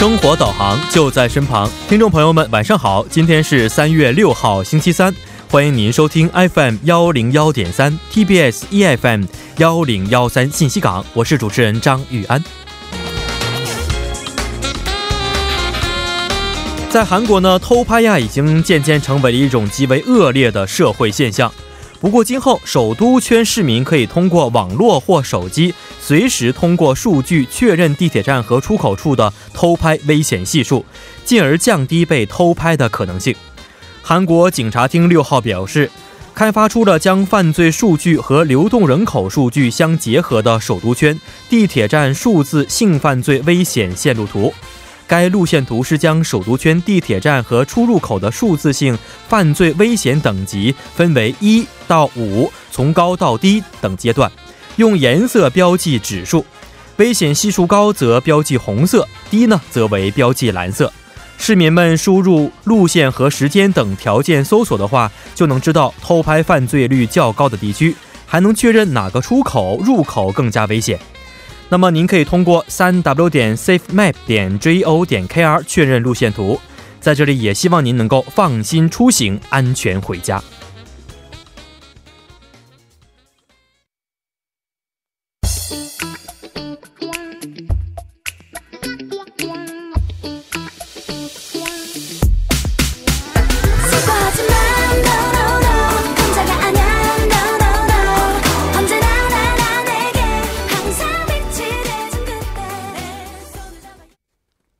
生活导航就在身旁，听众朋友们，晚上好！今天是三月六号，星期三，欢迎您收听 FM 幺零幺点三 TBS EFM 幺零幺三信息港，我是主持人张玉安。在韩国呢，偷拍呀已经渐渐成为了一种极为恶劣的社会现象。不过，今后首都圈市民可以通过网络或手机，随时通过数据确认地铁站和出口处的偷拍危险系数，进而降低被偷拍的可能性。韩国警察厅六号表示，开发出了将犯罪数据和流动人口数据相结合的首都圈地铁站数字性犯罪危险线路图。该路线图是将首都圈地铁站和出入口的数字性犯罪危险等级分为一到五，从高到低等阶段，用颜色标记指数，危险系数高则标记红色，低呢则为标记蓝色。市民们输入路线和时间等条件搜索的话，就能知道偷拍犯罪率较高的地区，还能确认哪个出口入口更加危险。那么您可以通过三 w 点 safemap 点 jo 点 k r 确认路线图，在这里也希望您能够放心出行，安全回家。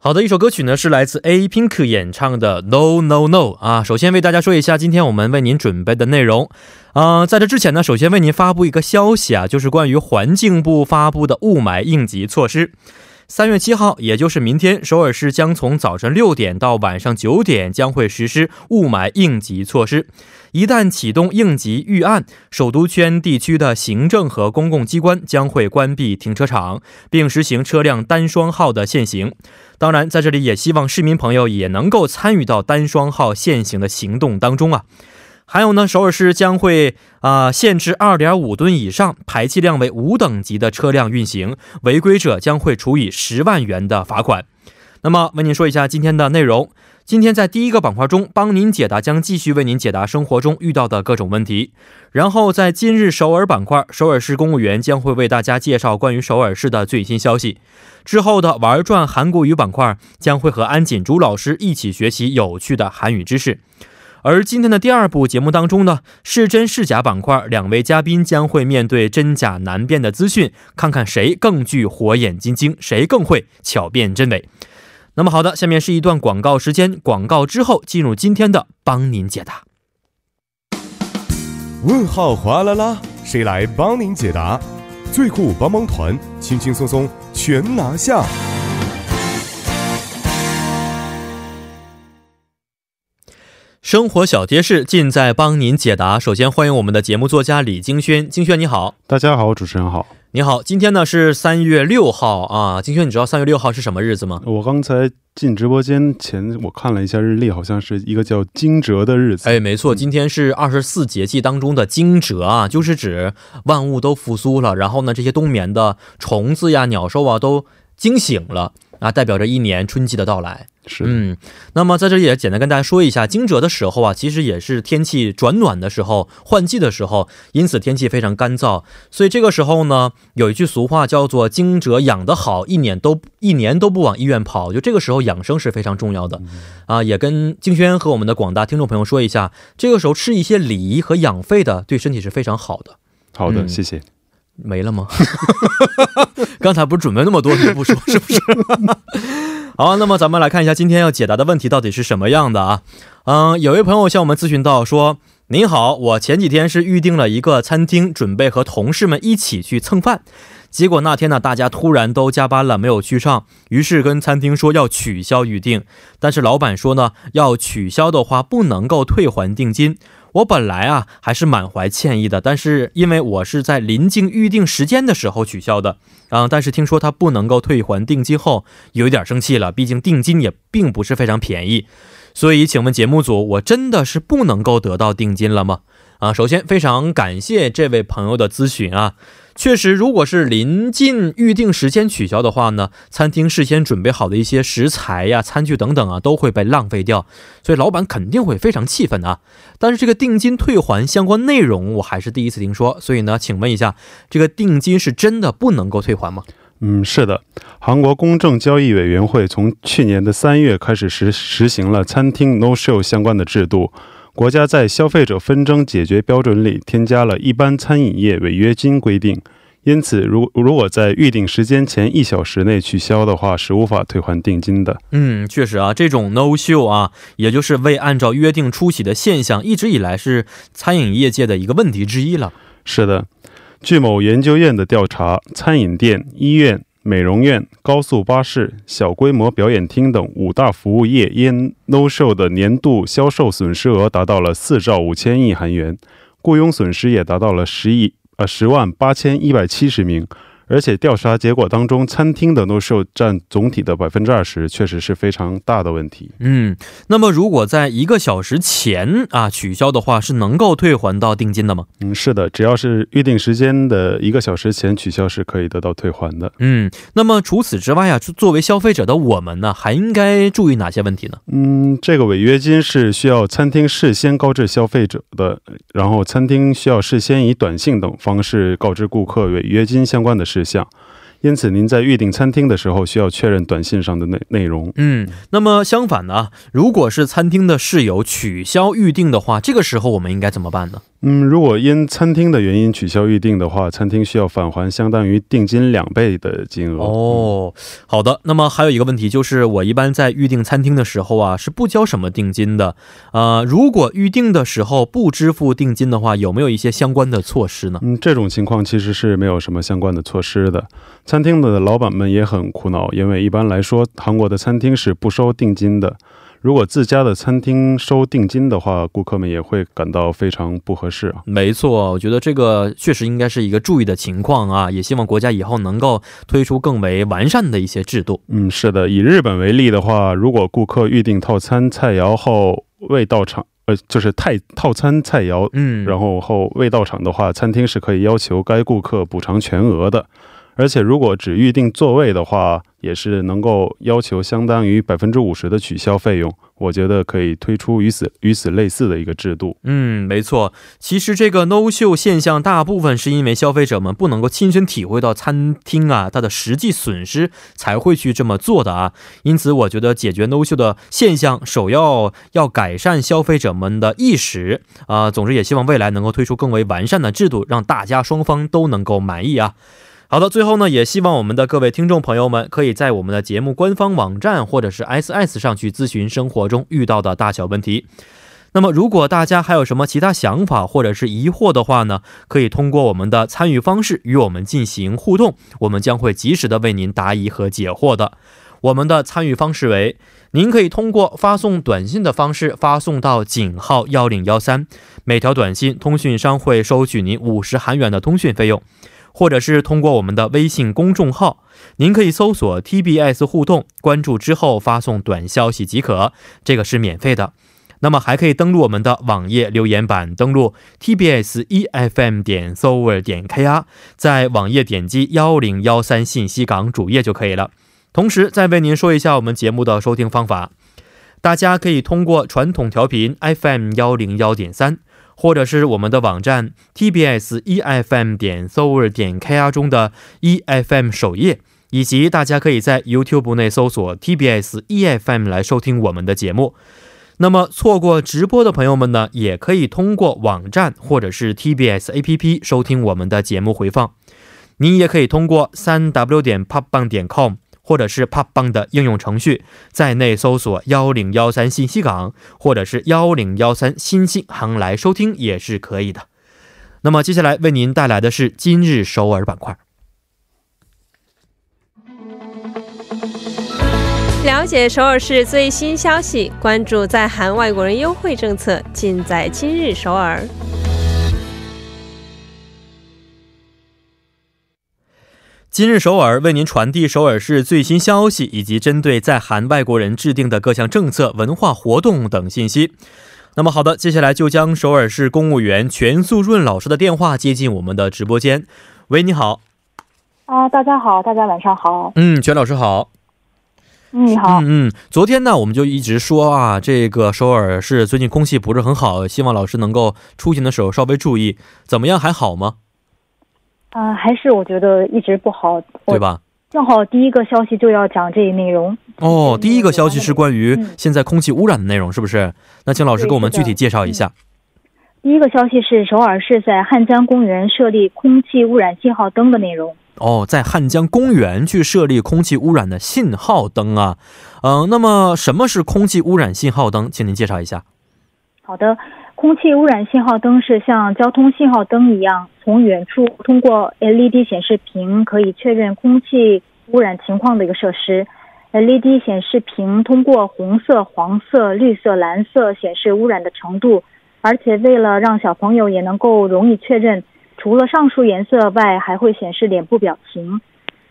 好的，一首歌曲呢是来自 A Pink 演唱的 No No No 啊。首先为大家说一下今天我们为您准备的内容啊。在这之前呢，首先为您发布一个消息啊，就是关于环境部发布的雾霾应急措施。三月七号，也就是明天，首尔市将从早晨六点到晚上九点将会实施雾霾应急措施。一旦启动应急预案，首都圈地区的行政和公共机关将会关闭停车场，并实行车辆单双号的限行。当然，在这里也希望市民朋友也能够参与到单双号限行的行动当中啊。还有呢，首尔市将会啊限制二点五吨以上、排气量为五等级的车辆运行，违规者将会处以十万元的罚款。那么，为您说一下今天的内容。今天在第一个板块中，帮您解答将继续为您解答生活中遇到的各种问题。然后在今日首尔板块，首尔市公务员将会为大家介绍关于首尔市的最新消息。之后的玩转韩国语板块将会和安锦珠老师一起学习有趣的韩语知识。而今天的第二部节目当中呢，是真是假板块，两位嘉宾将会面对真假难辨的资讯，看看谁更具火眼金睛，谁更会巧辨真伪。那么好的，下面是一段广告时间，广告之后进入今天的帮您解答。问号哗啦啦，谁来帮您解答？最酷帮帮团，轻轻松松全拿下。生活小贴士尽在帮您解答。首先欢迎我们的节目作家李金轩，金轩你好，大家好，主持人好。你好，今天呢是三月六号啊，金轩，你知道三月六号是什么日子吗？我刚才进直播间前，我看了一下日历，好像是一个叫惊蛰的日子。哎，没错，今天是二十四节气当中的惊蛰啊，就是指万物都复苏了，然后呢，这些冬眠的虫子呀、鸟兽啊都惊醒了。啊，代表着一年春季的到来。是，嗯，那么在这里也简单跟大家说一下，惊蛰的时候啊，其实也是天气转暖的时候，换季的时候，因此天气非常干燥，所以这个时候呢，有一句俗话叫做“惊蛰养得好，一年都一年都不往医院跑”，就这个时候养生是非常重要的。啊，也跟静轩和我们的广大听众朋友说一下，这个时候吃一些梨和养肺的，对身体是非常好的。好的，谢谢。没了吗？刚才不是准备那么多你不说是不是？好，那么咱们来看一下今天要解答的问题到底是什么样的啊？嗯，有位朋友向我们咨询到说：“您好，我前几天是预定了一个餐厅，准备和同事们一起去蹭饭。”结果那天呢，大家突然都加班了，没有去上，于是跟餐厅说要取消预定。但是老板说呢，要取消的话不能够退还定金。我本来啊还是满怀歉意的，但是因为我是在临近预定时间的时候取消的，啊，但是听说他不能够退还定金后，有一点生气了。毕竟定金也并不是非常便宜，所以请问节目组，我真的是不能够得到定金了吗？啊，首先非常感谢这位朋友的咨询啊。确实，如果是临近预定时间取消的话呢，餐厅事先准备好的一些食材呀、餐具等等啊，都会被浪费掉，所以老板肯定会非常气愤啊。但是这个定金退还相关内容，我还是第一次听说，所以呢，请问一下，这个定金是真的不能够退还吗？嗯，是的，韩国公正交易委员会从去年的三月开始实实行了餐厅 no show 相关的制度。国家在消费者纷争解决标准里添加了一般餐饮业违约金规定，因此，如如果在预定时间前一小时内取消的话，是无法退还定金的。嗯，确实啊，这种 no show 啊，也就是未按照约定出席的现象，一直以来是餐饮业界的一个问题之一了。是的，据某研究院的调查，餐饮店、医院。美容院、高速巴士、小规模表演厅等五大服务业因 no show 的年度销售损失额达到了四兆五千亿韩元，雇佣损失也达到了十亿呃十万八千一百七十名。而且调查结果当中，餐厅的 no show 占总体的百分之二十，确实是非常大的问题。嗯，那么如果在一个小时前啊取消的话，是能够退还到定金的吗？嗯，是的，只要是预定时间的一个小时前取消，是可以得到退还的。嗯，那么除此之外啊，作为消费者的我们呢，还应该注意哪些问题呢？嗯，这个违约金是需要餐厅事先告知消费者的，然后餐厅需要事先以短信等方式告知顾客违约金相关的事。事项，因此您在预订餐厅的时候需要确认短信上的内内容。嗯，那么相反呢？如果是餐厅的室友取消预订的话，这个时候我们应该怎么办呢？嗯，如果因餐厅的原因取消预订的话，餐厅需要返还相当于定金两倍的金额。哦，好的。那么还有一个问题就是，我一般在预订餐厅的时候啊，是不交什么定金的。呃，如果预订的时候不支付定金的话，有没有一些相关的措施呢？嗯，这种情况其实是没有什么相关的措施的。餐厅的老板们也很苦恼，因为一般来说，韩国的餐厅是不收定金的。如果自家的餐厅收定金的话，顾客们也会感到非常不合适啊。没错，我觉得这个确实应该是一个注意的情况啊。也希望国家以后能够推出更为完善的一些制度。嗯，是的。以日本为例的话，如果顾客预订套餐菜肴后未到场，呃，就是太套餐菜肴，嗯，然后后未到场的话，餐厅是可以要求该顾客补偿全额的。而且，如果只预定座位的话，也是能够要求相当于百分之五十的取消费用。我觉得可以推出与此与此类似的一个制度。嗯，没错。其实这个 no show 现象，大部分是因为消费者们不能够亲身体会到餐厅啊它的实际损失，才会去这么做的啊。因此，我觉得解决 no show 的现象，首要要改善消费者们的意识啊。总之，也希望未来能够推出更为完善的制度，让大家双方都能够满意啊。好的，最后呢，也希望我们的各位听众朋友们，可以在我们的节目官方网站或者是 S S 上去咨询生活中遇到的大小问题。那么，如果大家还有什么其他想法或者是疑惑的话呢，可以通过我们的参与方式与我们进行互动，我们将会及时的为您答疑和解惑的。我们的参与方式为：您可以通过发送短信的方式发送到井号幺零幺三，每条短信通讯商会收取您五十韩元的通讯费用。或者是通过我们的微信公众号，您可以搜索 TBS 互动，关注之后发送短消息即可，这个是免费的。那么还可以登录我们的网页留言板，登录 TBS EFM 点 s o v e r 点 KR，在网页点击幺零幺三信息港主页就可以了。同时再为您说一下我们节目的收听方法，大家可以通过传统调频 FM 幺零幺点三。或者是我们的网站 tbs efm 点 s o v e r 点 kr 中的 efm 首页，以及大家可以在 YouTube 内搜索 tbs efm 来收听我们的节目。那么错过直播的朋友们呢，也可以通过网站或者是 TBS APP 收听我们的节目回放。您也可以通过三 w 点 popbang 点 com。或者是帕邦的应用程序，在内搜索幺零幺三信息港，或者是幺零幺三新信行来收听也是可以的。那么接下来为您带来的是今日首尔板块，了解首尔市最新消息，关注在韩外国人优惠政策，尽在今日首尔。今日首尔为您传递首尔市最新消息，以及针对在韩外国人制定的各项政策、文化活动等信息。那么好的，接下来就将首尔市公务员全素润老师的电话接进我们的直播间。喂，你好。啊，大家好，大家晚上好。嗯，全老师好。嗯，你好。嗯嗯，昨天呢，我们就一直说啊，这个首尔市最近空气不是很好，希望老师能够出行的时候稍微注意。怎么样，还好吗？啊，还是我觉得一直不好，对吧？正好第一个消息就要讲这一内容。哦，第一个消息是关于现在空气污染的内容，是不是？那请老师给我们具体介绍一下。第一个消息是首尔市在汉江公园设立空气污染信号灯的内容。哦，在汉江公园去设立空气污染的信号灯啊，嗯，那么什么是空气污染信号灯？请您介绍一下。好的，空气污染信号灯是像交通信号灯一样，从远处 通过 LED 显示屏可以确认空气污染情况的一个设施。LED 显示屏通过红色、黄色、绿色、蓝色显示污染的程度。而且为了让小朋友也能够容易确认，除了上述颜色外，还会显示脸部表情。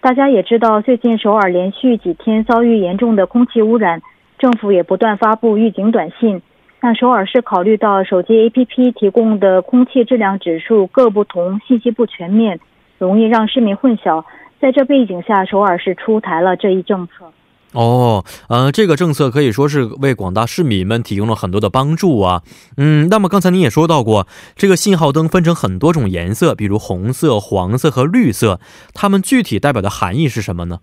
大家也知道，最近首尔连续几天遭遇严重的空气污染，政府也不断发布预警短信。但首尔市考虑到手机 APP 提供的空气质量指数各不同，信息不全面，容易让市民混淆。在这背景下，首尔市出台了这一政策。哦，呃，这个政策可以说是为广大市民们提供了很多的帮助啊。嗯，那么刚才您也说到过，这个信号灯分成很多种颜色，比如红色、黄色和绿色，它们具体代表的含义是什么呢？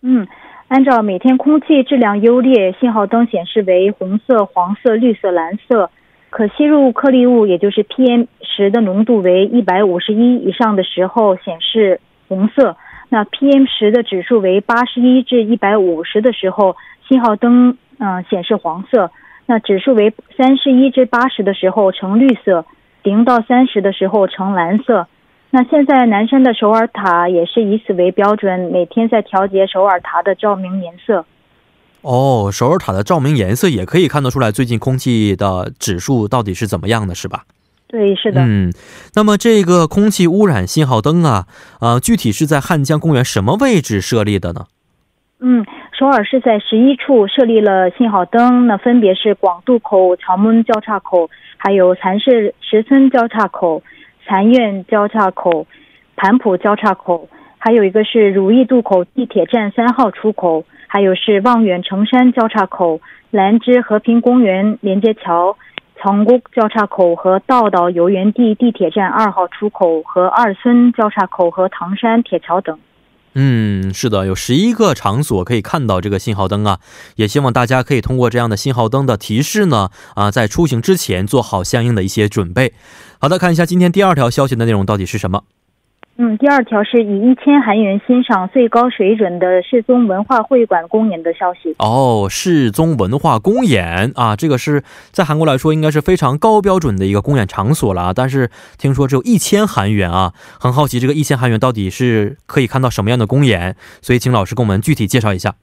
嗯，按照每天空气质量优劣，信号灯显示为红色、黄色、绿色、蓝色。可吸入颗粒物，也就是 PM 十的浓度为一百五十一以上的时候，显示红色。那 PM 十的指数为八十一至一百五十的时候，信号灯嗯显示黄色；那指数为三十一至八十的时候呈绿色，零到三十的时候呈蓝色。那现在南山的首尔塔也是以此为标准，每天在调节首尔塔的照明颜色。哦，首尔塔的照明颜色也可以看得出来，最近空气的指数到底是怎么样的，是吧？对，是的。嗯，那么这个空气污染信号灯啊，呃，具体是在汉江公园什么位置设立的呢？嗯，首尔是在十一处设立了信号灯，那分别是广渡口、长门交叉口，还有蚕市石村交叉口、残苑交叉口、盘浦交叉口，还有一个是如意渡口地铁站三号出口，还有是望远城山交叉口、兰芝和平公园连接桥。藏沽交叉口和道道游园地地铁站二号出口和二村交叉口和唐山铁桥等。嗯，是的，有十一个场所可以看到这个信号灯啊。也希望大家可以通过这样的信号灯的提示呢，啊，在出行之前做好相应的一些准备。好的，看一下今天第二条消息的内容到底是什么。嗯，第二条是以一千韩元欣赏最高水准的世宗文化会馆公演的消息。哦，世宗文化公演啊，这个是在韩国来说应该是非常高标准的一个公演场所了啊。但是听说只有一千韩元啊，很好奇这个一千韩元到底是可以看到什么样的公演，所以请老师给我们具体介绍一下。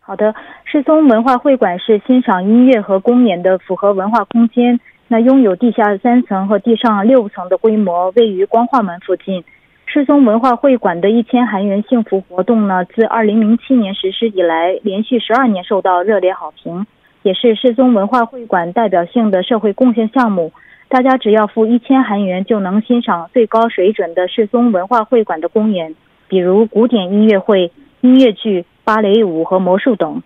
好的，世宗文化会馆是欣赏音乐和公演的复合文化空间，那拥有地下三层和地上六层的规模，位于光化门附近。世宗文化会馆的一千韩元幸福活动呢，自二零零七年实施以来，连续十二年受到热烈好评，也是世宗文化会馆代表性的社会贡献项目。大家只要付一千韩元，就能欣赏最高水准的世宗文化会馆的公演，比如古典音乐会、音乐剧、芭蕾舞和魔术等。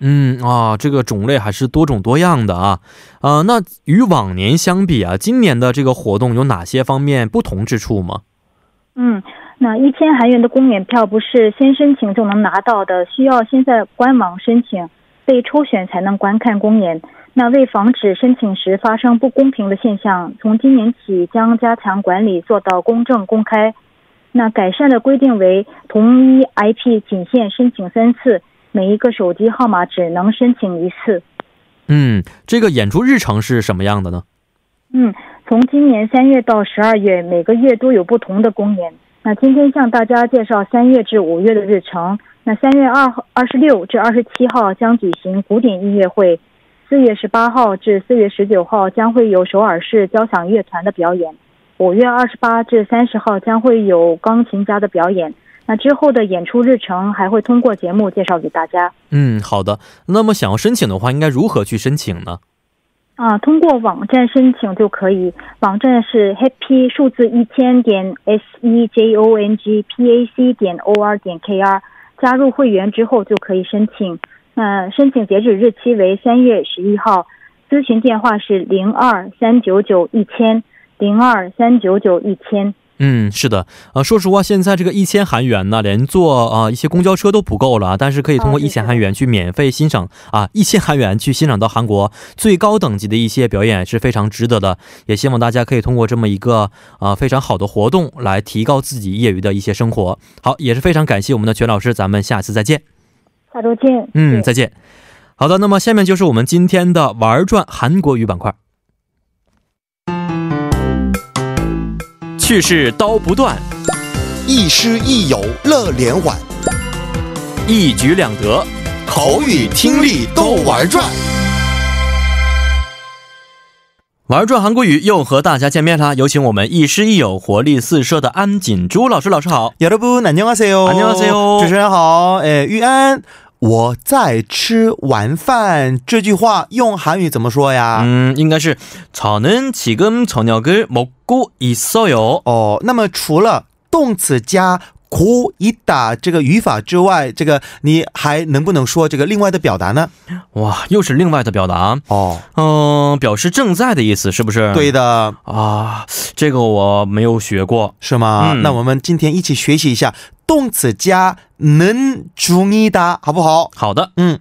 嗯啊，这个种类还是多种多样的啊。啊，那与往年相比啊，今年的这个活动有哪些方面不同之处吗？嗯，那一千韩元的公演票不是先申请就能拿到的，需要先在官网申请，被抽选才能观看公演。那为防止申请时发生不公平的现象，从今年起将加强管理，做到公正公开。那改善的规定为同一 IP 仅限申请三次，每一个手机号码只能申请一次。嗯，这个演出日程是什么样的呢？嗯。从今年三月到十二月，每个月都有不同的公演。那今天向大家介绍三月至五月的日程。那三月二号、二十六至二十七号将举行古典音乐会；四月十八号至四月十九号将会有首尔市交响乐团的表演；五月二十八至三十号将会有钢琴家的表演。那之后的演出日程还会通过节目介绍给大家。嗯，好的。那么想要申请的话，应该如何去申请呢？啊，通过网站申请就可以。网站是 happy 数字一千点 s e j o n g p a c 点 o r 点 k r，加入会员之后就可以申请。那申请截止日期为三月十一号，咨询电话是零二三九九一千零二三九九一千。嗯，是的，呃，说实话，现在这个一千韩元呢，连坐啊、一些公交车都不够了，但是可以通过一千韩元去免费欣赏啊，一千韩元去欣赏到韩国最高等级的一些表演是非常值得的。也希望大家可以通过这么一个啊、非常好的活动来提高自己业余的一些生活。好，也是非常感谢我们的全老师，咱们下次再见。下周见。嗯，再见。好的，那么下面就是我们今天的玩转韩国语板块。趣事刀不断，亦师亦友乐连环，一举两得。口语听力都玩转。玩转韩国语又和大家见面啦！有请我们亦师亦友、活力四射的安锦珠老师。老师好。 여러분 안녕하세요。 안녕하세요 主持人好，诶，玉安， 我在吃晚饭这句话用韩语怎么说呀？嗯，应该是저는지금저녁을먹고있어요。 哦，那么除了动词加고있다这个语法之外，这个你还能不能说这个另外的表达呢？哇，又是另外的表达。哦，嗯、表示正在的意思，是不是？对的，啊，这个我没有学过。是吗？嗯那我们今天一起学习一下 动词加能중이다，好不好？好的，嗯，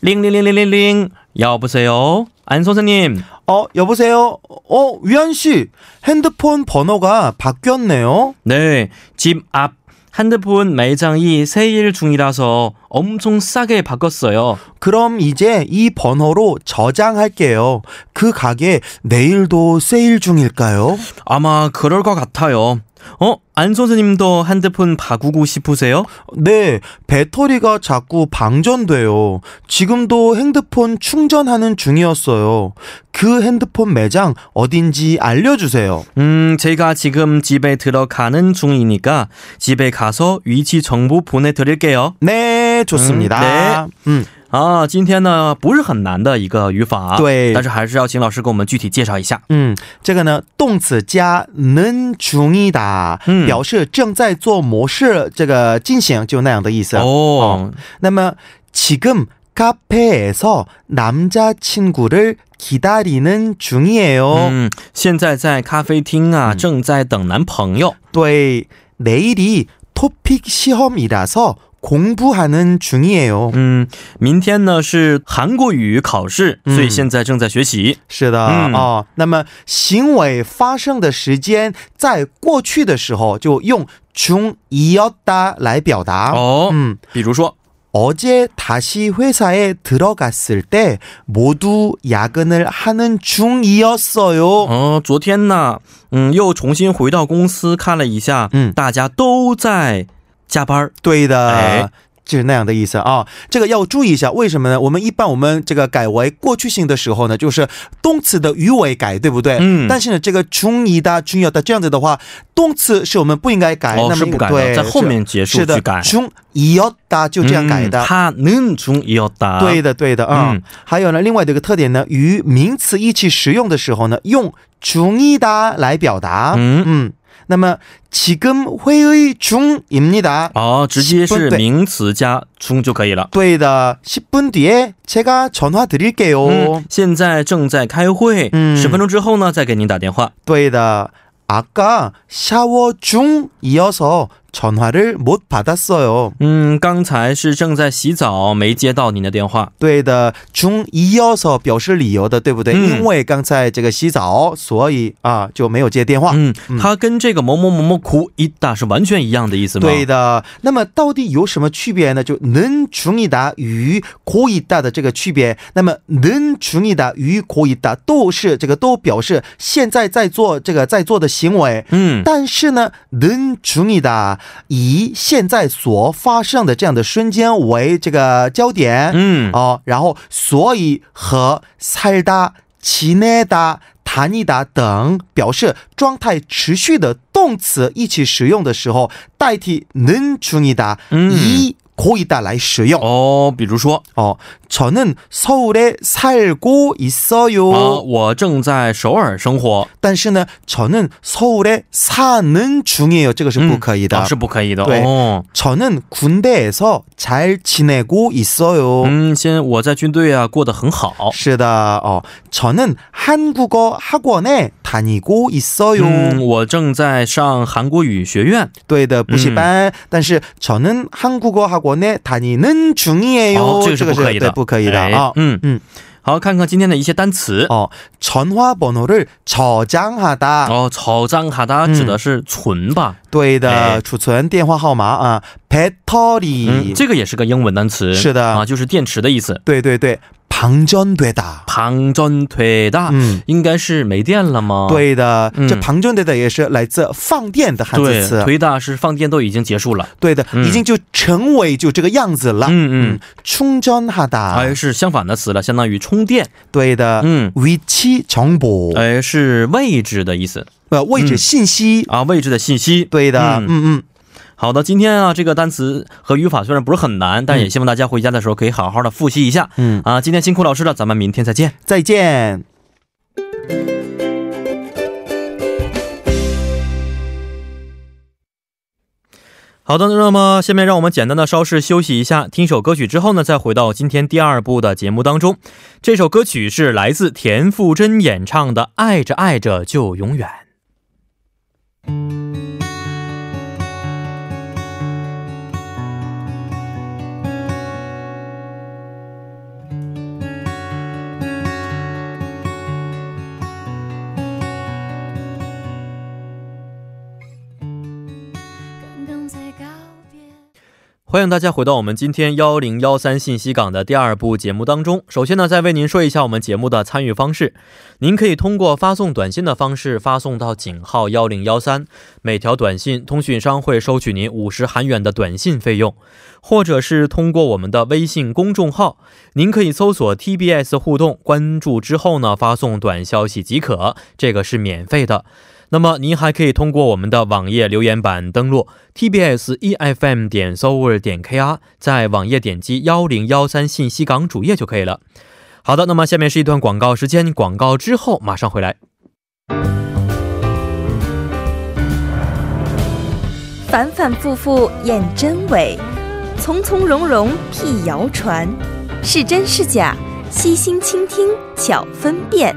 铃铃铃铃铃铃，여보세요，安선생님。 어, 여보세요? 어, 위안 씨, 핸드폰 번호가 바뀌었네요. 네, 집 앞 핸드폰 매장이 세일 중이라서 엄청 싸게 바꿨어요. 그럼 이제 이 번호로 저장할게요. 그 가게 내일도 세일 중일까요? 아마 그럴 것 같아요. 어? 안 선생님도 핸드폰 바꾸고 싶으세요? 네, 배터리가 자꾸 방전돼요. 지금도 핸드폰 충전하는 중이었어요. 그 핸드폰 매장 어딘지 알려주세요. 음, 제가 지금 집에 들어가는 중이니까 집에 가서 위치 정보 보내드릴게요. 네, 좋습니다. 음, 啊，今天呢不是很难的一个语法，对但是还是要请老师给我们具体介绍一下。嗯，这个呢，动词加能중이다， 嗯表示正在做某事，这个进行就那样的意思。哦，那么지금 카페에서 남자친구를 기다리는 중이에요. 嗯，现在在咖啡厅啊，嗯正在等男朋友。 네, 내일이 토픽 시험이라서 공부하는 중이에요. 嗯，明天呢是韩国语考试，嗯所以现在正在学习。是的、嗯哦，那么行为发生的时间在过去的时候就用중이었다来表达。哦，嗯，比如说， 어제 다시 회사에 들어갔을 때 모두 야근을 하는 중이었어요. 哦，昨天呢，嗯，又重新回到公司看了一下，嗯大家都在 加班儿。对的。哎就是那样的意思啊，这个要注意一下，为什么呢？我们一般我们这个改为过去性的时候呢，就是动词的语尾改，对不对？嗯但是呢，这个중이다、중이었다这样子的话，动词是我们不应该改，哦，那么是不改的，对在后面结束是的去改。 중이었다就这样改的。嗯他能中也要打。对的，对的啊、嗯还有呢，另外的一个特点呢，与名词一起使用的时候呢，用중이다来表达。嗯嗯， 那么지금회의 중입니다。 哦，直接是对名词加中就可以了。对的，10분뒤에제가전화드릴게요。 嗯，现在正在开会，嗯十分钟之后呢，再给您打电话。对的，아까샤워중이어서 전화를못받았어요。 嗯，刚才是正在洗澡，没接到您的电话。对的，중이어서表示理由的，对不对？嗯因为刚才这个洗澡，所以啊就没有接电话。嗯，嗯它跟这个某某某某苦一打是完全一样的意思吗？对的，那么到底有什么区别呢？就能중이다与고이다的这个区别。那么能중이다与고이다都是这个都表示现在在做这个在做的行为。嗯，但是呢，能중이다 以现在所发生的这样的瞬间为这个焦点，嗯，哦，然后所以和살다지내다다니다等表示状态持续的动词一起使用的时候，代替能중이다 嗯以 고있다来使用。哦，比如说 어, 저는 서울에 살고 있어요. 啊，我正在首尔生活，但是呢， 저는 서울에 사는 중이에요. 这个是不可以的。啊是不可以的对哦。 저는 군대에서 잘 지내고 있어요. 嗯，现我在军队啊过得很好。是的, 어, 저는 한국어 학원에 다니고 있어요. 嗯，我正在上韩国语学院。对的，补习班。但是 저는 한국어 학원 에 다니는 중이에요. 哦，这个是不可以的，对不可以的哎啊。嗯嗯，好，看看今天的一些单词。 어, 전화번호를 저장하다. 哦，草张卡达指的是存吧？对的，哎储存电话号码啊，battery，、嗯，这个也是个英文单词。是的啊，就是电池的意思。对对对， 방전되다， 旁针推大，嗯，应该是没电了吗？对的，嗯这방전되다也是来自放电的汉字对，词，推大是放电都已经结束了。对的，嗯已经就成为就这个样子了。嗯嗯， 충전하다， 哎，是相反的词了，相当于充电。对的，嗯， 위치정보， 哎，是位置的意思呃，位置信息，啊，位置的信息。对的，嗯嗯嗯， 好的，今天啊，这个单词和语法虽然不是很难，但也希望大家回家的时候可以好好的复习一下。嗯啊，今天辛苦老师了，咱们明天再见。再见。好的，那么下面让我们简单的稍事休息一下，听首歌曲之后呢，再回到今天第二部的节目当中。这首歌曲是来自田馥甄演唱的《爱着爱着就永远》。欢迎大家回到我们今天幺零幺三信息港的第二部节目当中。首先呢，再为您说一下我们节目的参与方式。您可以通过发送短信的方式发送到井号幺零幺三，每条短信通讯商会收取您五十韩元的短信费用，或者是通过我们的微信公众号，您可以搜索 TBS 互动，关注之后呢发送短消息即可，这个是免费的。那么您还可以通过我们的网页留言板登录 tbs efm 点 s o u r 点 kr，在网页点击幺零幺三信息港主页就可以了。好的，那么下面是一段广告时间，广告之后马上回来。反反复复验真伪，从从容容辟谣传，是真是假，悉心倾听巧分辨。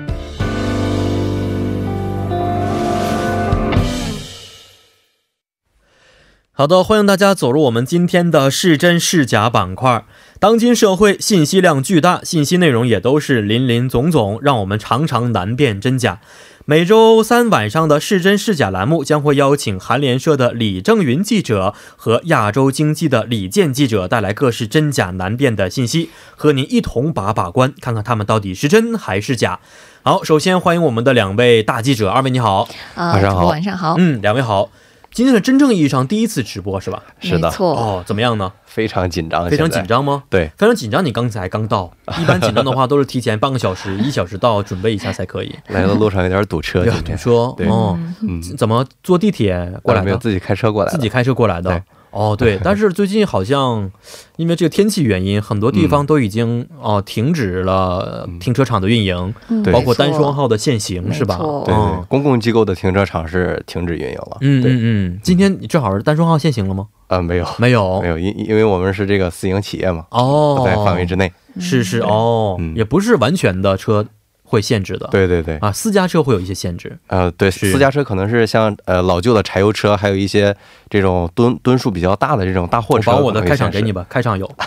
好的，欢迎大家走入我们今天的是真是假板块。当今社会信息量巨大，信息内容也都是林林总总，让我们常常难辨真假。每周三晚上的是真是假栏目将会邀请韩联社的李正云记者和亚洲经济的李健记者带来各式真假难辨的信息，和您一同把把关，看看他们到底是真还是假。好，首先欢迎我们的两位大记者，二位你好。啊，晚上好晚上好，嗯，两位好。今天是真正意义上第一次直播是吧？是的错，哦，怎么样呢？非常紧张，非常紧。张吗？对，非常紧张。你刚才刚到，一般紧张的话都是提前半个小时、一小时到，准备一下才可以。来的路上有点堵车，堵车哦。嗯，怎么坐地铁过来的？没有自己开车过来的，自己开车过来的对。哦，对，但是最近好像因为这个天气原因，很多地方都已经哦停止了嗯停车场的运营，嗯包括单双。号的限行，是吧？对对公共机构的停车场是停止运营了。嗯对，嗯嗯，今天你正好是单双号限行了吗？呃，没有，没有，没有，因因为我们是这个私营企业嘛，哦不，在范围之内。是是哦，嗯也不是完全的车会限制的。对对对，啊，私家车会有一些限制。呃，对，私家车可能是像呃老旧的柴油车，还有一些这种吨吨数比较大的这种大货车。我把我的开场给你吧。开场有。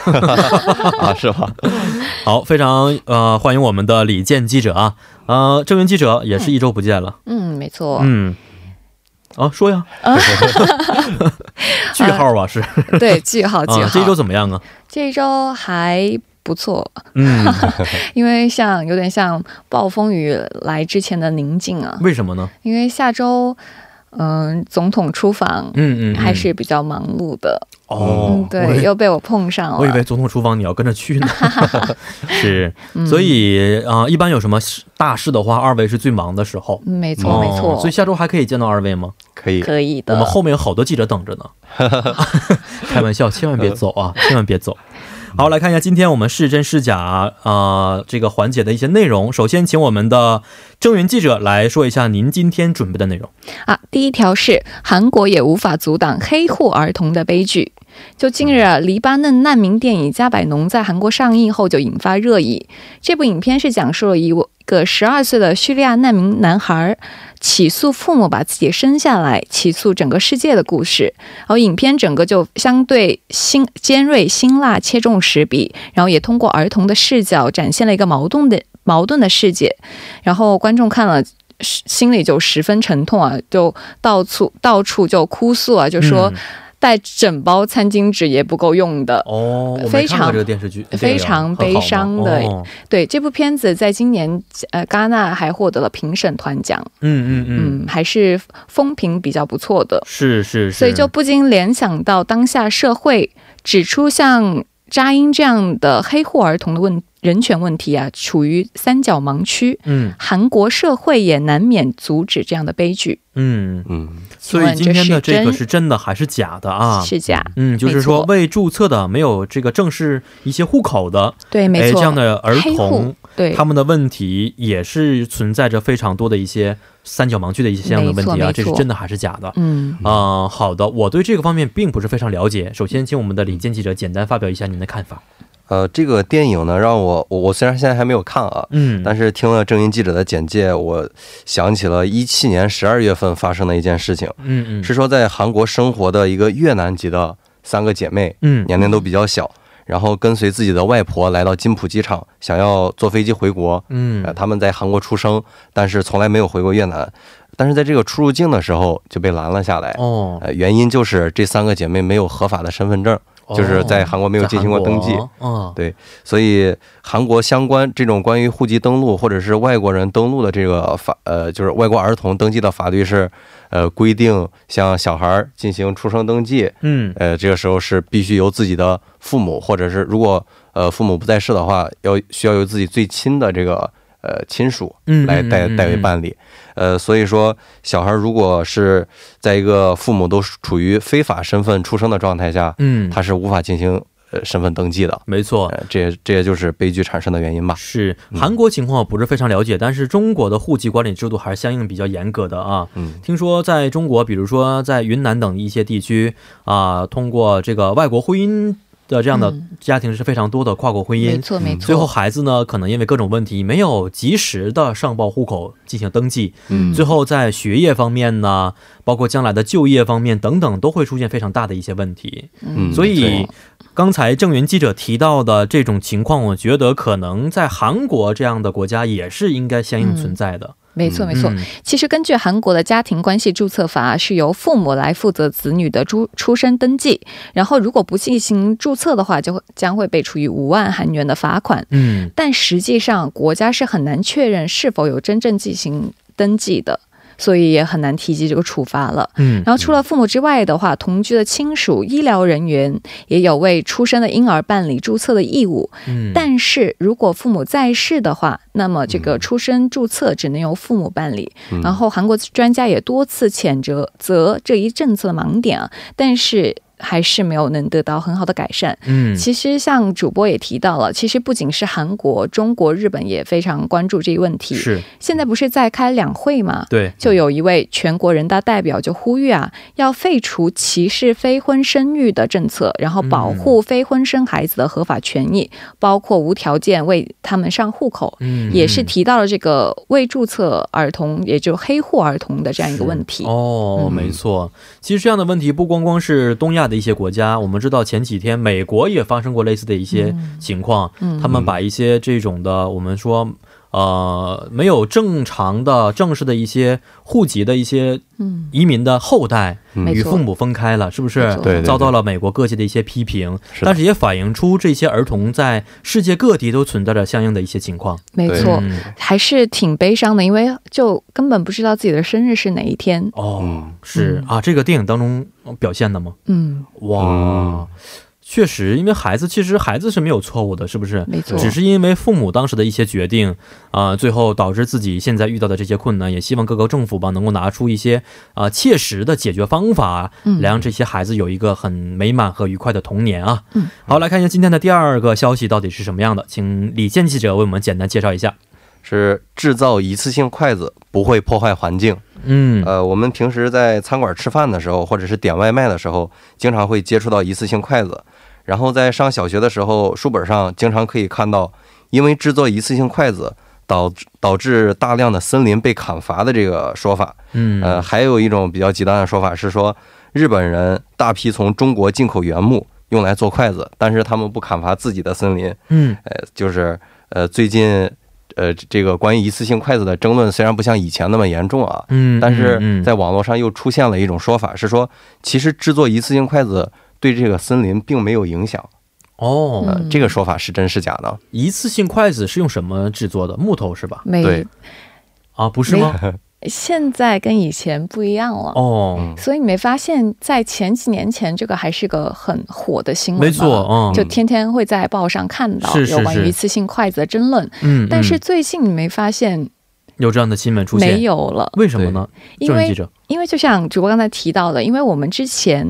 啊，是吧？好，非常呃欢迎我们的李健记者啊，呃，郑云记者也是一周不见了。嗯，没错，嗯，啊，说呀，句号啊是对，句号句号。啊，这一周怎么样啊？这一周还不错，嗯，因为像有点像暴风雨来之前的宁静啊。为什么呢？因为下周，嗯、总统出访，嗯嗯嗯还是比较忙碌的。哦嗯，，对，又被我碰上了。我以为总统厨房你要跟着去呢，是，嗯所以啊、呃一般有什么事大事的话，二位是最忙的时候。嗯没错、没错，哦所以下周还可以见到二位吗？可以，可以的。我们后面有好多记者等着呢。开玩笑，千万别走啊，千万别走。好，来看一下今天我们是真是假啊、这个环节的一些内容。首先，请我们的郑云记者来说一下您今天准备的内容。啊，第一条是韩国也无法阻挡黑户儿童的悲剧。就近日啊，黎巴嫩难民电影《加百农》在韩国上映后就引发热议。这部影片是讲述了一位个十二岁的叙利亚难民男孩起诉父母把自己生下来，起诉整个世界的故事。然后影片整个就相对辛尖锐、辛辣、切中时弊，然后也通过儿童的视角展现了一个矛盾的矛盾的世界。然后观众看了。心里就十分沉痛啊，就到处到处就哭诉啊，就说带整包餐巾纸也不够用的。哦，非常这个电视剧，非常悲伤的对这部片子，在今年呃戛纳还获得了评审团奖，嗯嗯嗯，嗯，还是风评比较不错的。是是是，所以就不禁联想到当下社会指出像扎英这样的黑户儿童的问人权问题啊，处于三角盲区。嗯韩国社会也难免阻止这样的悲剧。嗯，嗯，所以今天的这个是真的还是假的啊？是假，嗯，就是说未注册的、没有这个正式一些户口的，对，没哎，错，这样的儿童，对他们的问题也是存在着非常多的一些三角盲区的一些相应的问题啊，这是真的还是假的？嗯，啊、好的，我对这个方面并不是非常了解。首先，请我们的李健记者简单发表一下您的看法。呃，这个电影呢，让我我我虽然现在还没有看啊，嗯，但是听了正音记者的简介，我想起了一七年十二月份发生的一件事情，嗯嗯是说在韩国生活的一个越南籍的三个姐妹，嗯年龄都比较小，然后跟随自己的外婆来到金浦机场，想要坐飞机回国。嗯呃，他们在韩国出生，但是从来没有回过越南。但是在这个出入境的时候就被拦了下来。哦，呃，原因就是这三个姐妹没有合法的身份证，就是在韩国没有进行过登记。对，所以韩国相关这种关于户籍登录或者是外国人登录的这个法，呃，就是外国儿童登记的法律是，呃，规定像小孩进行出生登记，嗯呃，这个时候是必须由自己的父母，或者是如果呃父母不在世的话，要需要由自己最亲的这个呃亲属嗯来代代为办理。呃，所以说小孩如果是在一个父母都处于非法身份出生的状态下，嗯，他是无法进行呃身份登记的。没错。呃，这也这也就是悲剧产生的原因吧。是韩国情况我不是非常了解，但是中国的户籍管理制度还是相应比较严格的啊。嗯听说在中国，比如说在云南等一些地区啊、通过这个外国婚姻的这样的嗯家庭是非常多的跨国婚姻。没错没错。最后孩子呢，可能因为各种问题没有及时的上报户口进行登记，嗯最后在学业方面呢，包括将来的就业方面等等，都会出现非常大的一些问题。嗯所以刚才郑云记者提到的这种情况，我觉得可能在韩国这样的国家也是应该相应存在的。没错，没错。嗯其实根据韩国的家庭关系注册法，是由父母来负责子女的出出生登记，然后如果不进行注册的话，就会将会被处以五万韩元的罚款。嗯但实际上，国家是很难确认是否有真正进行登记的，所以也很难提及这个处罚了。嗯，然后除了父母之外的话，同居的亲属、医疗人员也有为出生的婴儿办理注册的义务。嗯但是如果父母在世的话，那么这个出生注册只能由父母办理。嗯然后韩国专家也多次谴责责这一政策的盲点啊，但是还是没有能得到很好的改善。嗯其实像主播也提到了，其实不仅是韩国、中国、日本也非常关注这一问题。是现在不是在开两会吗？对，就有一位全国人大代表就呼吁啊，要废除歧视非婚生育的政策，然后保护非婚生孩子的合法权益，包括无条件为他们上户口。嗯也是提到了这个未注册儿童，也就黑户儿童的这样一个问题。哦，嗯没错。其实这样的问题不光光是东亚的一些国家，我们知道前几天美国也发生过类似的一些情况，嗯他们把一些这种的我们说。呃没有正常的正式的一些户籍的一些嗯，移民的后代嗯。与父母分开了，是不是？对对对遭到了美国各界的一些批评？但是也反映出这些儿童在世界各地都存在着相应的一些情况。没错，嗯。还是挺悲伤的，因为就根本不知道自己的生日是哪一天。哦，嗯。是。啊，这个电影当中表现的吗？嗯，哇，嗯确实，因为孩子其实孩子是没有错误的，是不是？没错，只是因为父母当时的一些决定啊、最后导致自己现在遇到的这些困难，也希望各个政府吧能够拿出一些啊、切实的解决方法，嗯来让这些孩子有一个很美满和愉快的童年啊。嗯，好，来看一下今天的第二个消息到底是什么样的，请李健记者为我们简单介绍一下。是制造一次性筷子不会破坏环境。嗯，呃，我们平时在餐馆吃饭的时候，或者是点外卖的时候，经常会接触到一次性筷子。然后在上小学的时候，书本上经常可以看到，因为制作一次性筷子导致导致大量的森林被砍伐的这个说法。嗯，呃，还有一种比较极端的说法是说，日本人大批从中国进口原木用来做筷子，但是他们不砍伐自己的森林。嗯，呃，就是呃，最近呃这个关于一次性筷子的争论虽然不像以前那么严重啊，嗯，但是嗯在网络上又出现了一种说法，是说其实制作一次性筷子对这个森林并没有影响。哦，这个说法是真是假呢？一次性筷子是用什么制作的？木头是吧？没对啊，不是吗？现在跟以前不一样了。哦，嗯所以你没发现，在前几年前，这个还是个很火的新闻没错，嗯，就天天会在报上看到有关于一次性筷子的争论。嗯，但是嗯最近你没发现有这样的新闻出现，没？有了？为什么呢？因为因为就像主播刚才提到的，因为我们之前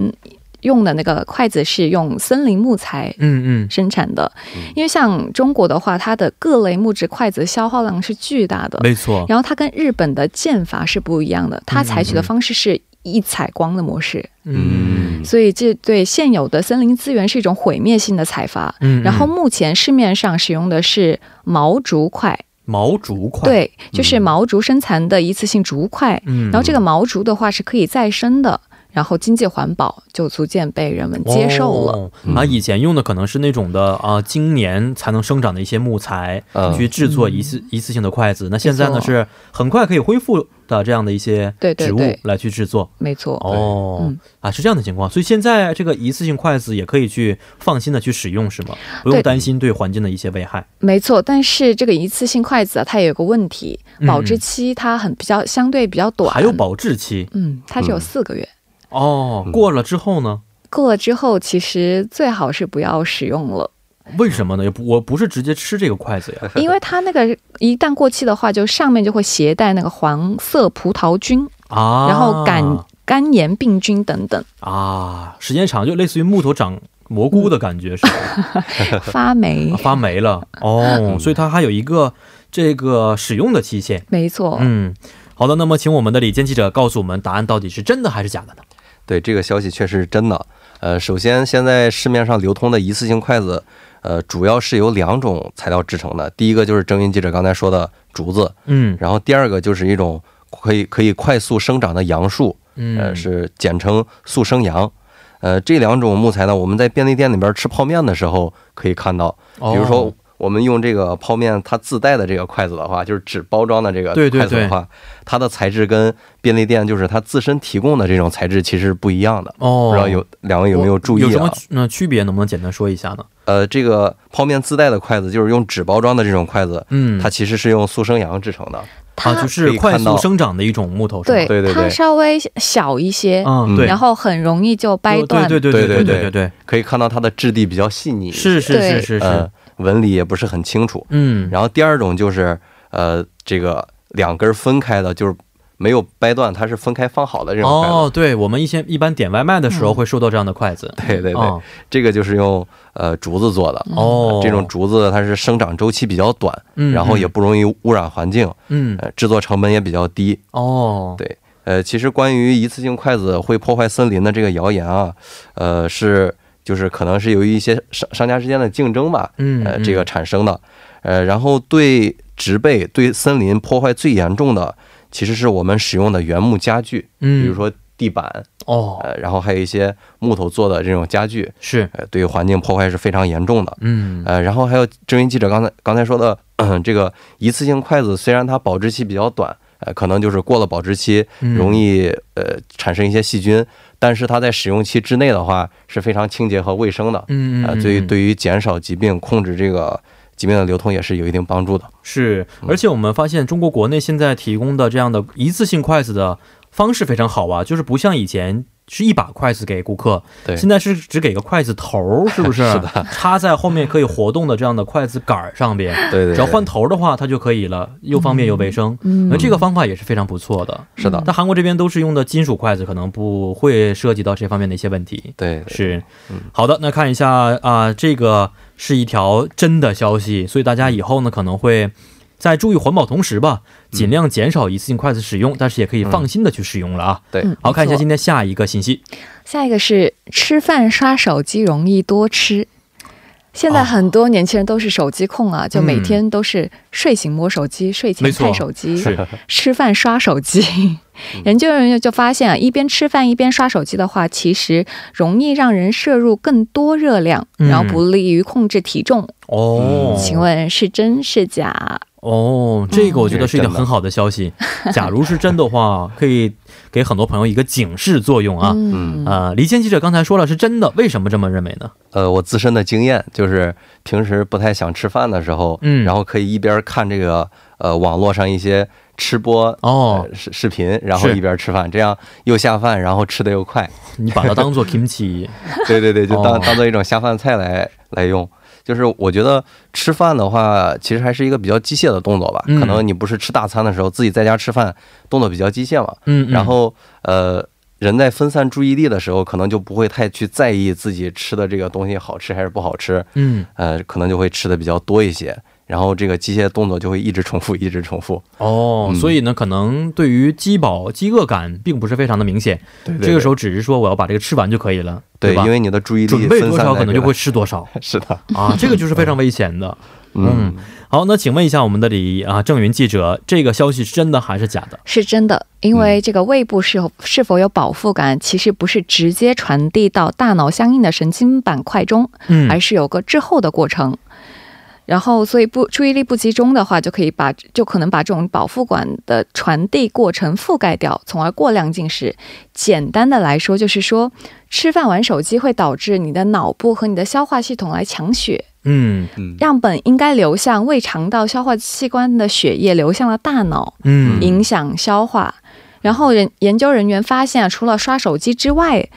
用的那个筷子是用森林木材嗯嗯，生产的，嗯。因为像中国的话，它的各类木质筷子消耗量是巨大的，没错，然后它跟日本的剑法是不一样的，它采取的方式是一采光的模式，嗯。所以这对现有的森林资源是一种毁灭性的采伐。嗯，然后嗯目前市面上使用的是毛竹筷，毛竹筷，，对，就是毛竹生产的一次性竹筷。嗯，然后这个毛竹的话是可以再生的，然后经济环保，就逐渐被人们接受了。哦啊，以前用的可能是那种的啊，今年才能生长的一些木材，嗯去制作一次、一次性的筷子。那现在呢是很快可以恢复的这样的一些植物来去制作。没错，哦，嗯啊，是这样的情况，所以现在这个一次性筷子也可以去放心的去使用，是吗？不用担心对环境的一些危害。没错。但是这个一次性筷子啊，它也有个问题，嗯保质期它很比较相对比较短，还有保质期嗯，它只有嗯四个月。哦，嗯过了之后呢？过了之后，其实最好是不要使用了，为什么呢？也不，我不是直接吃这个筷子呀。因为它那个一旦过期的话，就上面就会携带那个黄色葡萄菌，啊，然后肝肝炎病菌等等，啊，时间长就类似于木头长蘑菇的感觉，是吧？发霉啊。发霉了哦，所以它还有一个这个使用的期限。没错，嗯，好的，那么请我们的李健记者告诉我们，答案到底是真的还是假的呢？对，这个消息确实是真的。呃，首先，现在市面上流通的一次性筷子，呃，主要是由两种材料制成的。第一个就是郑云记者刚才说的竹子，嗯然后第二个就是一种可以可以快速生长的杨树，嗯，呃，是简称速生杨。呃，这两种木材呢，我们在便利店里边吃泡面的时候可以看到，哦比如说我们用这个泡面它自带的这个筷子的话，就是纸包装的这个筷子的话，它的材质跟便利店就是它自身提供的这种材质其实不一样的。哦，不知道有两位有没有注意？有什么那区别？能不能简单说一下呢？呃，这个泡面自带的筷子就是用纸包装的这种筷子，嗯，它其实是用速生羊制成的，它就是快速生长的一种木头，对对对，它稍微小一些，嗯，对，然后很容易就掰断，对对对对对对对，可以看到它的质地比较细腻，是是是是是。纹理也不是很清楚。嗯，然后第二种就是呃，这个两根分开的，就是没有掰断，它是分开放好的这种筷子。哦，对，我们一些一般点外卖的时候嗯。会收到这样的筷子，对对对，哦。这个就是用呃竹子做的。哦，这种竹子它是生长周期比较短，嗯，然后也不容易污染环境，嗯。呃，制作成本也比较低。哦，对呃，其实关于一次性筷子会破坏森林的这个谣言啊，呃，是就是可能是由于一些商商家之间的竞争吧，嗯，呃，嗯这个产生的，呃，然后对植被、对森林破坏最严重的，其实是我们使用的原木家具，嗯，比如说地板，哦，呃，然后还有一些木头做的这种家具，是，呃，对环境破坏是非常严重的。嗯。呃，然后还有郑云记者刚才刚才说的嗯，这个一次性筷子虽然它保质期比较短，呃，可能就是过了保质期嗯。容易呃产生一些细菌，但是它在使用期之内的话是非常清洁和卫生的，呃，嗯嗯嗯对于对于减少疾病、控制这个疾病的流通也是有一定帮助的。是，而且我们发现中国国内现在提供的这样的一次性筷子的方式非常好啊，就是不像以前是一把筷子给顾客，对。现在是只给个筷子头儿，是不是？是的。插在后面可以活动的这样的筷子杆儿上边，对对对。只要换头儿的话，它就可以了，又方便又卫生。嗯。那这个方法也是非常不错的。是的，但韩国这边都是用的金属筷子，可能不会涉及到这方面的一些问题。对，对是。嗯，好的，那看一下啊、这个是一条真的消息，所以大家以后呢可能会在注意环保同时吧，尽量减少一次性筷子使用，但是也可以放心的去使用了啊。对嗯好，看一下今天下一个信息。下一个是吃饭刷手机容易多吃。现在很多年轻人都是手机控啊，就每天都是睡醒摸手机，睡前看手机，吃饭刷手机。研究人员就发现啊，一边吃饭一边刷手机的话，其实容易让人摄入更多热量，嗯然后不利于控制体重。哦，请问是真是假？哦，这个我觉得是一个很好的消息。假如是真的话，可以给很多朋友一个警示作用啊。嗯，呃，黎谦记者刚才说了是真的，为什么这么认为呢？呃，我自身的经验就是，平时不太想吃饭的时候，嗯然后可以一边看这个呃网络上一些吃播哦呃视视频，然后一边吃饭，这样又下饭，然后吃的又快。你把它当做 kimchi，对对对，就当、哦当做一种下饭菜来来用。就是我觉得吃饭的话，其实还是一个比较机械的动作吧。嗯可能你不是吃大餐的时候，自己在家吃饭，动作比较机械嘛。嗯，嗯然后呃，人在分散注意力的时候，可能就不会太去在意自己吃的这个东西好吃还是不好吃，嗯，呃，可能就会吃的比较多一些。然后这个机械动作就会一直重复，一直重复。哦，嗯所以呢，可能对于饥饱、饥饿感并不是非常的明显。对对这个时候只是说我要把这个吃完就可以了，对，吧？因为你的注意力准备多少可能就会吃多少 是的，啊，这个就是非常危险的。嗯，好，那请问一下我们的李啊郑云记者，这个消息是真的还是假的？是真的，因为这个胃部是否是否有饱腹感，其实不是直接传递到大脑相应的神经板块中，嗯而是有个滞后的过程。然后，所以不注意力不集中的话，就可以把就可能把这种饱腹感的传递过程覆盖掉，从而过量进食。简单的来说，就是说吃饭玩手机会导致你的脑部和你的消化系统来抢血，嗯嗯让本应该流向胃肠道消化器官的血液流向了大脑，嗯影响消化。然后人研究人员发现啊，除了刷手机之外，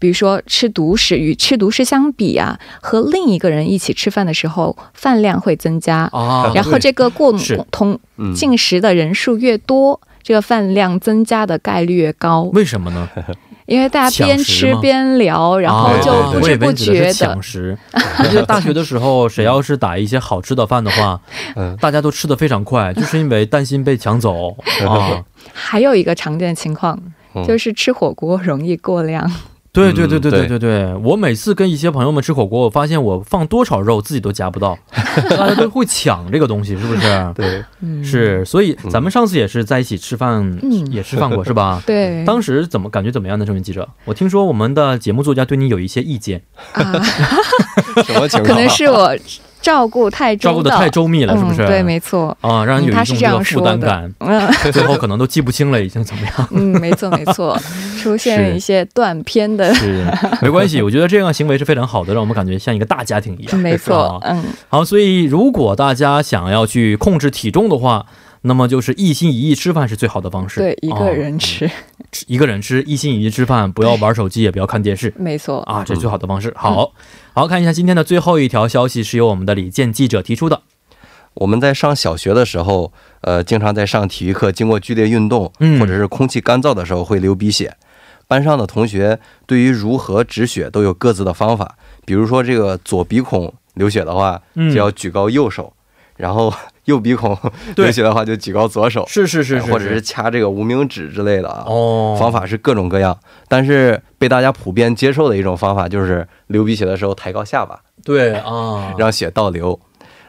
比如说吃独食，与吃独食相比啊，和另一个人一起吃饭的时候，饭量会增加。啊，然后这个共是共同嗯，进食的人数越多，这个饭量增加的概率越高，为什么呢？因为大家边吃边聊，然后啊就不知不我以为你指的觉的是抢。食。我记得大学的时候，谁要是打一些好吃的饭的话，嗯大家都吃的非常快，就是因为担心被抢走 啊。还有一个常见的情况嗯就是吃火锅容易过量。对对对对对嗯对对，我每次跟一些朋友们吃火锅，我发现我放多少肉自己都夹不到，大家都会抢这个东西，是不是？对，嗯，是，所以咱们上次也是在一起吃饭，嗯。也吃饭过是吧？对，当时怎么感觉怎么样呢？这位记者，我听说我们的节目作家对你有一些意见，啊，什么情况？可能是我照顾太照顾的太周密了，是不是？嗯？对，没错。啊，让人有一种这个负担感，嗯最后可能都记不清了，已经怎么样？嗯，没错没错，出现是一些断片的，是，没关系，我觉得这样行为是非常好的，让我们感觉像一个大家庭一样。没错啊，嗯，好，所以如果大家想要去控制体重的话，那么就是一心一意吃饭是最好的方式。对，一个哦人吃，一个人吃，一心一意吃饭，不要玩手机，也不要看电视没错，啊，这是最好的方式。好，好看一下今天的最后一条消息，是由我们的李健记者提出的。我们在上小学的时候，呃，经常在上体育课，经过剧烈运动，嗯或者是空气干燥的时候会流鼻血。班上的同学对于如何止血都有各自的方法，比如说这个左鼻孔流血的话，嗯就要举高右手，然后右鼻孔流血的话就举高左手，是是是是，或者是。掐这个无名指之类的啊。哦，方法是各种各样，但是被大家普遍接受的一种方法就是流鼻血的时候抬高下巴，对啊，让血倒流。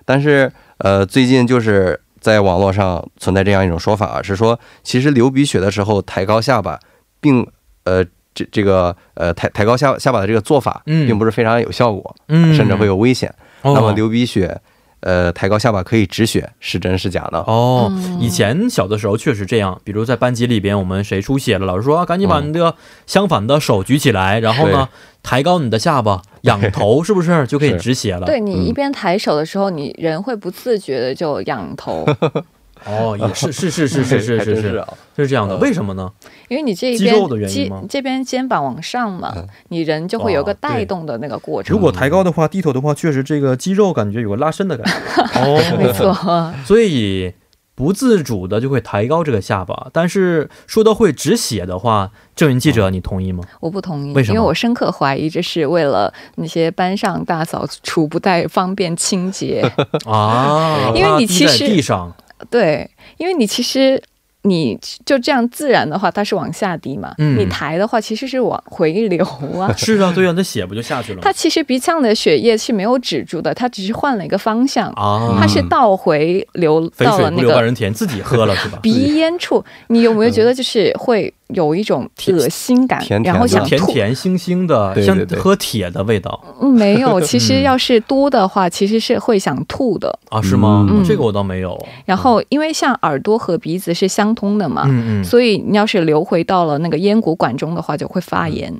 但是呃，最近就是在网络上存在这样一种说法啊，是说其实流鼻血的时候抬高下巴，并呃这这个呃抬抬高下下巴的这个做法，嗯。并不是非常有效果，嗯，甚至会有危险。哦，那么流鼻血，呃抬高下巴可以止血，是真是假的？哦，嗯以前小的时候确实这样，比如在班级里边，我们谁出血了，老师说、啊、赶紧把你的相反的手举起来，然后呢抬高你的下巴，仰头，是不是就可以止血了？对你一边抬手的时候，你人会不自觉的就仰头，哦，也是是是是是是 是是是这样的。嗯为什么呢？因为你这一肌肉的边肩原因吗这边肩膀往上嘛，嗯你人就会有个带动的那个过程。如果抬高的话，低头的话，确实这个肌肉感觉有个拉伸的感觉。哦，没错，所以不自主的就会抬高这个下巴。但是说到会止血的话，郑云记者，你同意吗？我不同意，为什么因为我深刻怀疑这是为了那些班上大扫除不太方便清洁。啊，因为你其实地上，对，因为你其实你就这样自然的话，它是往下滴嘛，嗯你抬的话其实是往回流啊。是啊，对啊，那血不就下去了吗？它其实鼻腔的血液是没有止住的，它只是换了一个方向，啊，它是倒回流到了那个流外人田，自己喝了是吧？鼻咽处。你有没有觉得就是会有一种恶心感，甜甜然后想吐？甜甜腥腥的，像喝铁的味道嗯没有，其实要是多的话，其实是会想吐的。啊？是吗？嗯这个我倒没有。然后，因为像耳朵和鼻子是相通的嘛，嗯嗯，所以你要是流回到了那个咽鼓管中的话，就会发炎，哦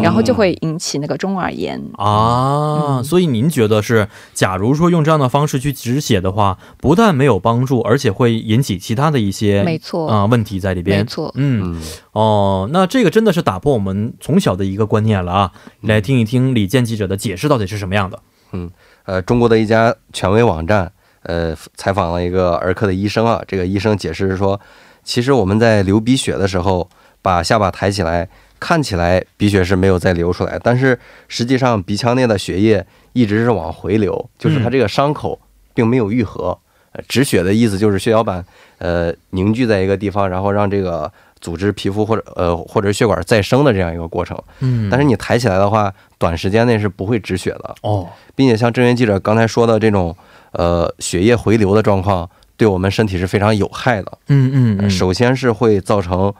然后就会引起那个中耳炎。啊，嗯所以您觉得是，假如说用这样的方式去止血的话，不但没有帮助，而且会引起其他的一些没错啊、问题在里边。没错嗯，嗯，哦，那这个真的是打破我们从小的一个观念了啊！来听一听李健记者的解释到底是什么样的。嗯呃，中国的一家权威网站，呃，采访了一个儿科的医生啊，这个医生解释说，其实我们在流鼻血的时候，把下巴抬起来，看起来鼻血是没有再流出来，但是实际上鼻腔内的血液一直是往回流，就是它这个伤口并没有愈合。呃止血的意思就是血小板呃凝聚在一个地方，然后让这个组织、皮肤或者呃或者血管再生的这样一个过程。嗯但是你抬起来的话，短时间内是不会止血的。哦，并且像郑源记者刚才说的这种，呃，血液回流的状况，对我们身体是非常有害的。嗯嗯首先是会造成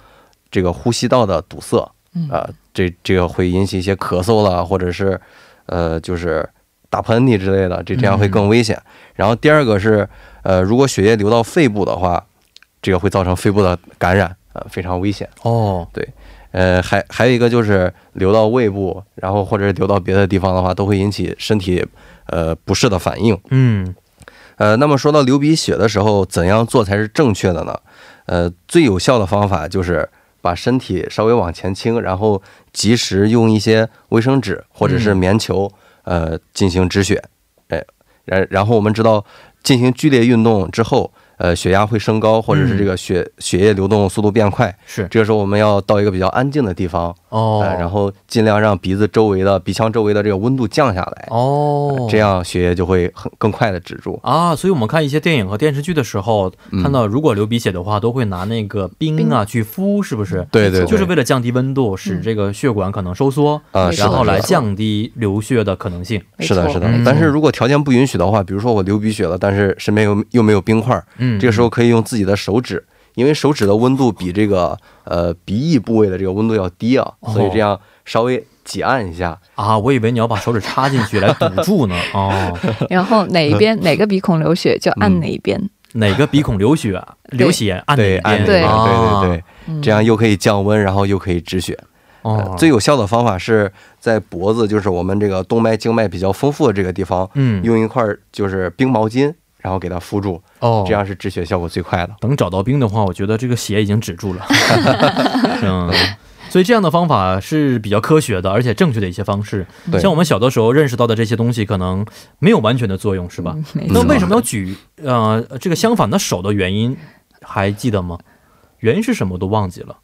这个呼吸道的堵塞，嗯啊、这这个会引起一些咳嗽啦，或者是呃，就是打喷嚏之类的，这这样会更危险。然后第二个是，呃，如果血液流到肺部的话，这个会造成肺部的感染，呃，非常危险。哦，对呃，还还有一个就是流到胃部，然后或者是流到别的地方的话，都会引起身体呃不适的反应。嗯呃，那么说到流鼻血的时候，怎样做才是正确的呢？呃，最有效的方法就是把身体稍微往前倾，然后及时用一些卫生纸或者是棉球，呃，进行止血。哎，然然后我们知道，进行剧烈运动之后，呃，血压会升高，或者是这个血、血液流动速度变快。是。这个时候我们要到一个比较安静的地方，哦、呃，然后尽量让鼻子周围的鼻腔周围的这个温度降下来，哦，这样血液就会很更快的止住。啊，所以我们看一些电影和电视剧的时候，嗯。看到如果流鼻血的话，都会拿那个冰啊去敷，是不是？对对对。就是为了降低温度，使这个血管可能收缩，啊、然后来降低流血的可能性。是的，是的。嗯。但是如果条件不允许的话，比如说我流鼻血了，但是身边又又没有冰块，嗯，这个时候可以用自己的手指，因为手指的温度比这个呃鼻翼部位的这个温度要低啊，哦所以这样稍微挤按一下，啊，我以为你要把手指插进去来堵住呢。哦，然后哪一边哪个鼻孔流血就按哪一边。哪个鼻孔流血、流血按哪对？按对对对，嗯这样又可以降温，然后又可以止血。哦呃，最有效的方法是在脖子，就是我们这个动脉静脉比较丰富的这个地方，嗯用一块就是冰毛巾，然后给它敷住，哦，这样是止血效果最快的。等找到冰的话，我觉得这个血已经止住了。嗯，所以这样的方法是比较科学的，而且正确的一些方式。像我们小的时候认识到的这些东西，可能没有完全的作用，是吧？嗯那为什么要举呃这个相反的手的原因，还记得吗？原因是什么我都忘记了。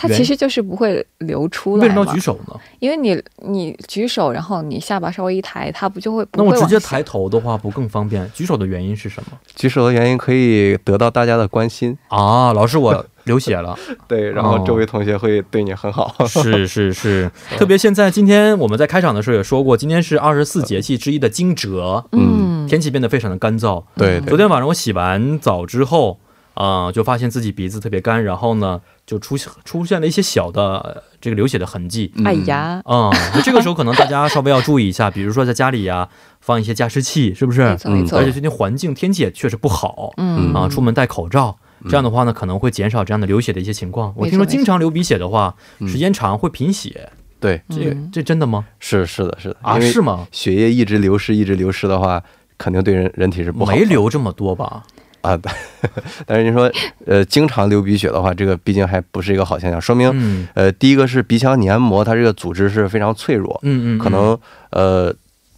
它其实就是不会流出来为什么要举，手呢？因为你你举手，然后你下巴稍微一抬，它不就会那不会往下我直接抬头的话，不更方便？举手的原因是什么？举手的原因可以得到大家的关心，啊，老师，我流血了。对，然后周围同学会对你很好。是是是，特别现在今天我们在开场的时候也说过，今天是二十四节气之一的惊蛰，嗯，天气变得非常的干燥。对对昨天晚上我洗完澡之后呃，就发现自己鼻子特别干，然后呢，就出现出现了一些小的呃这个流血的痕迹。嗯哎呀，嗯，那这个时候可能大家稍微要注意一下，比如说在家里呀、放一些加湿器，是不是没？错没错而且，最近环境天气也确实不好，嗯啊，出门戴口罩，这样的话呢，可能会减少这样的流血的一些情况。我听说经常流鼻血的话，嗯时间长会贫血，对，这嗯这真的吗？是是的，是的，啊，是吗？血液一直流失，一直流失的话，肯定对人人体是不好。没流这么多吧？啊，但是您说，呃，经常流鼻血的话，这个毕竟还不是一个好现象，说明，嗯。呃，第一个是鼻腔黏膜，它这个组织是非常脆弱，嗯嗯，可能呃，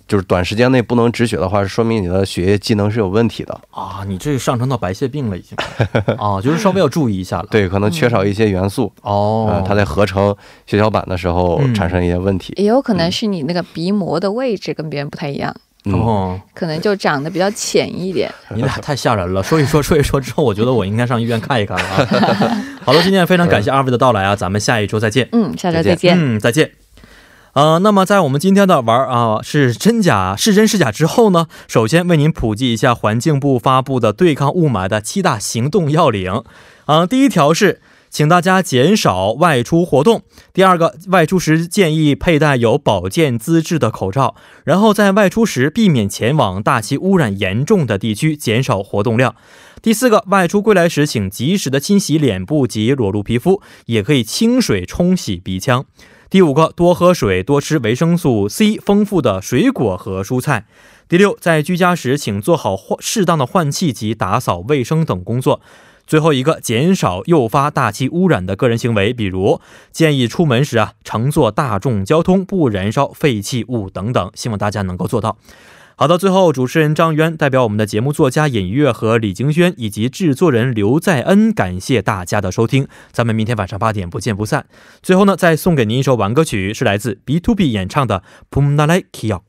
就是短时间内不能止血的话，说明你的血液机能是有问题的，啊，你这上升到白血病了已经，啊，就是稍微要注意一下了。对，可能缺少一些元素，哦。呃，，它在合成血小板的时候嗯。产生一些问题。也有可能是你那个鼻膜的位置跟别人不太一样，嗯，哦，可能就长得比较浅一点。你俩太吓人了，说一说说一说之后，我觉得我应该上医院看一看了啊。好了，今天也非常感谢二位的到来啊，咱们下一周再见。嗯，下周再见。嗯，再见。呃，那么在我们今天的玩儿啊、是真假是真是假之后呢，首先为您普及一下环境部发布的对抗雾霾的七大行动要领。啊、第一条是，请大家减少外出活动。第二个，外出时建议佩戴有保健资质的口罩，然后在外出时避免前往大气污染严重的地区，减少活动量。第四个，外出归来时，请及时的清洗脸部及裸露皮肤，也可以清水冲洗鼻腔。第五个，多喝水，多吃维生素 C 丰富的水果和蔬菜。第六，在居家时，请做好换适当的换气及打扫卫生等工作。最后一个，减少诱发大气污染的个人行为，比如建议出门时啊，乘坐大众交通，不燃烧废弃物等等。希望大家能够做到。好的，最后主持人张渊代表我们的节目作家尹月和李京轩以及制作人刘在恩，感谢大家的收听，咱们明天晚上八点不见不散。最后呢，再送给您一首晚歌曲，是来自 B to B 演唱的《Pum Nalai Kio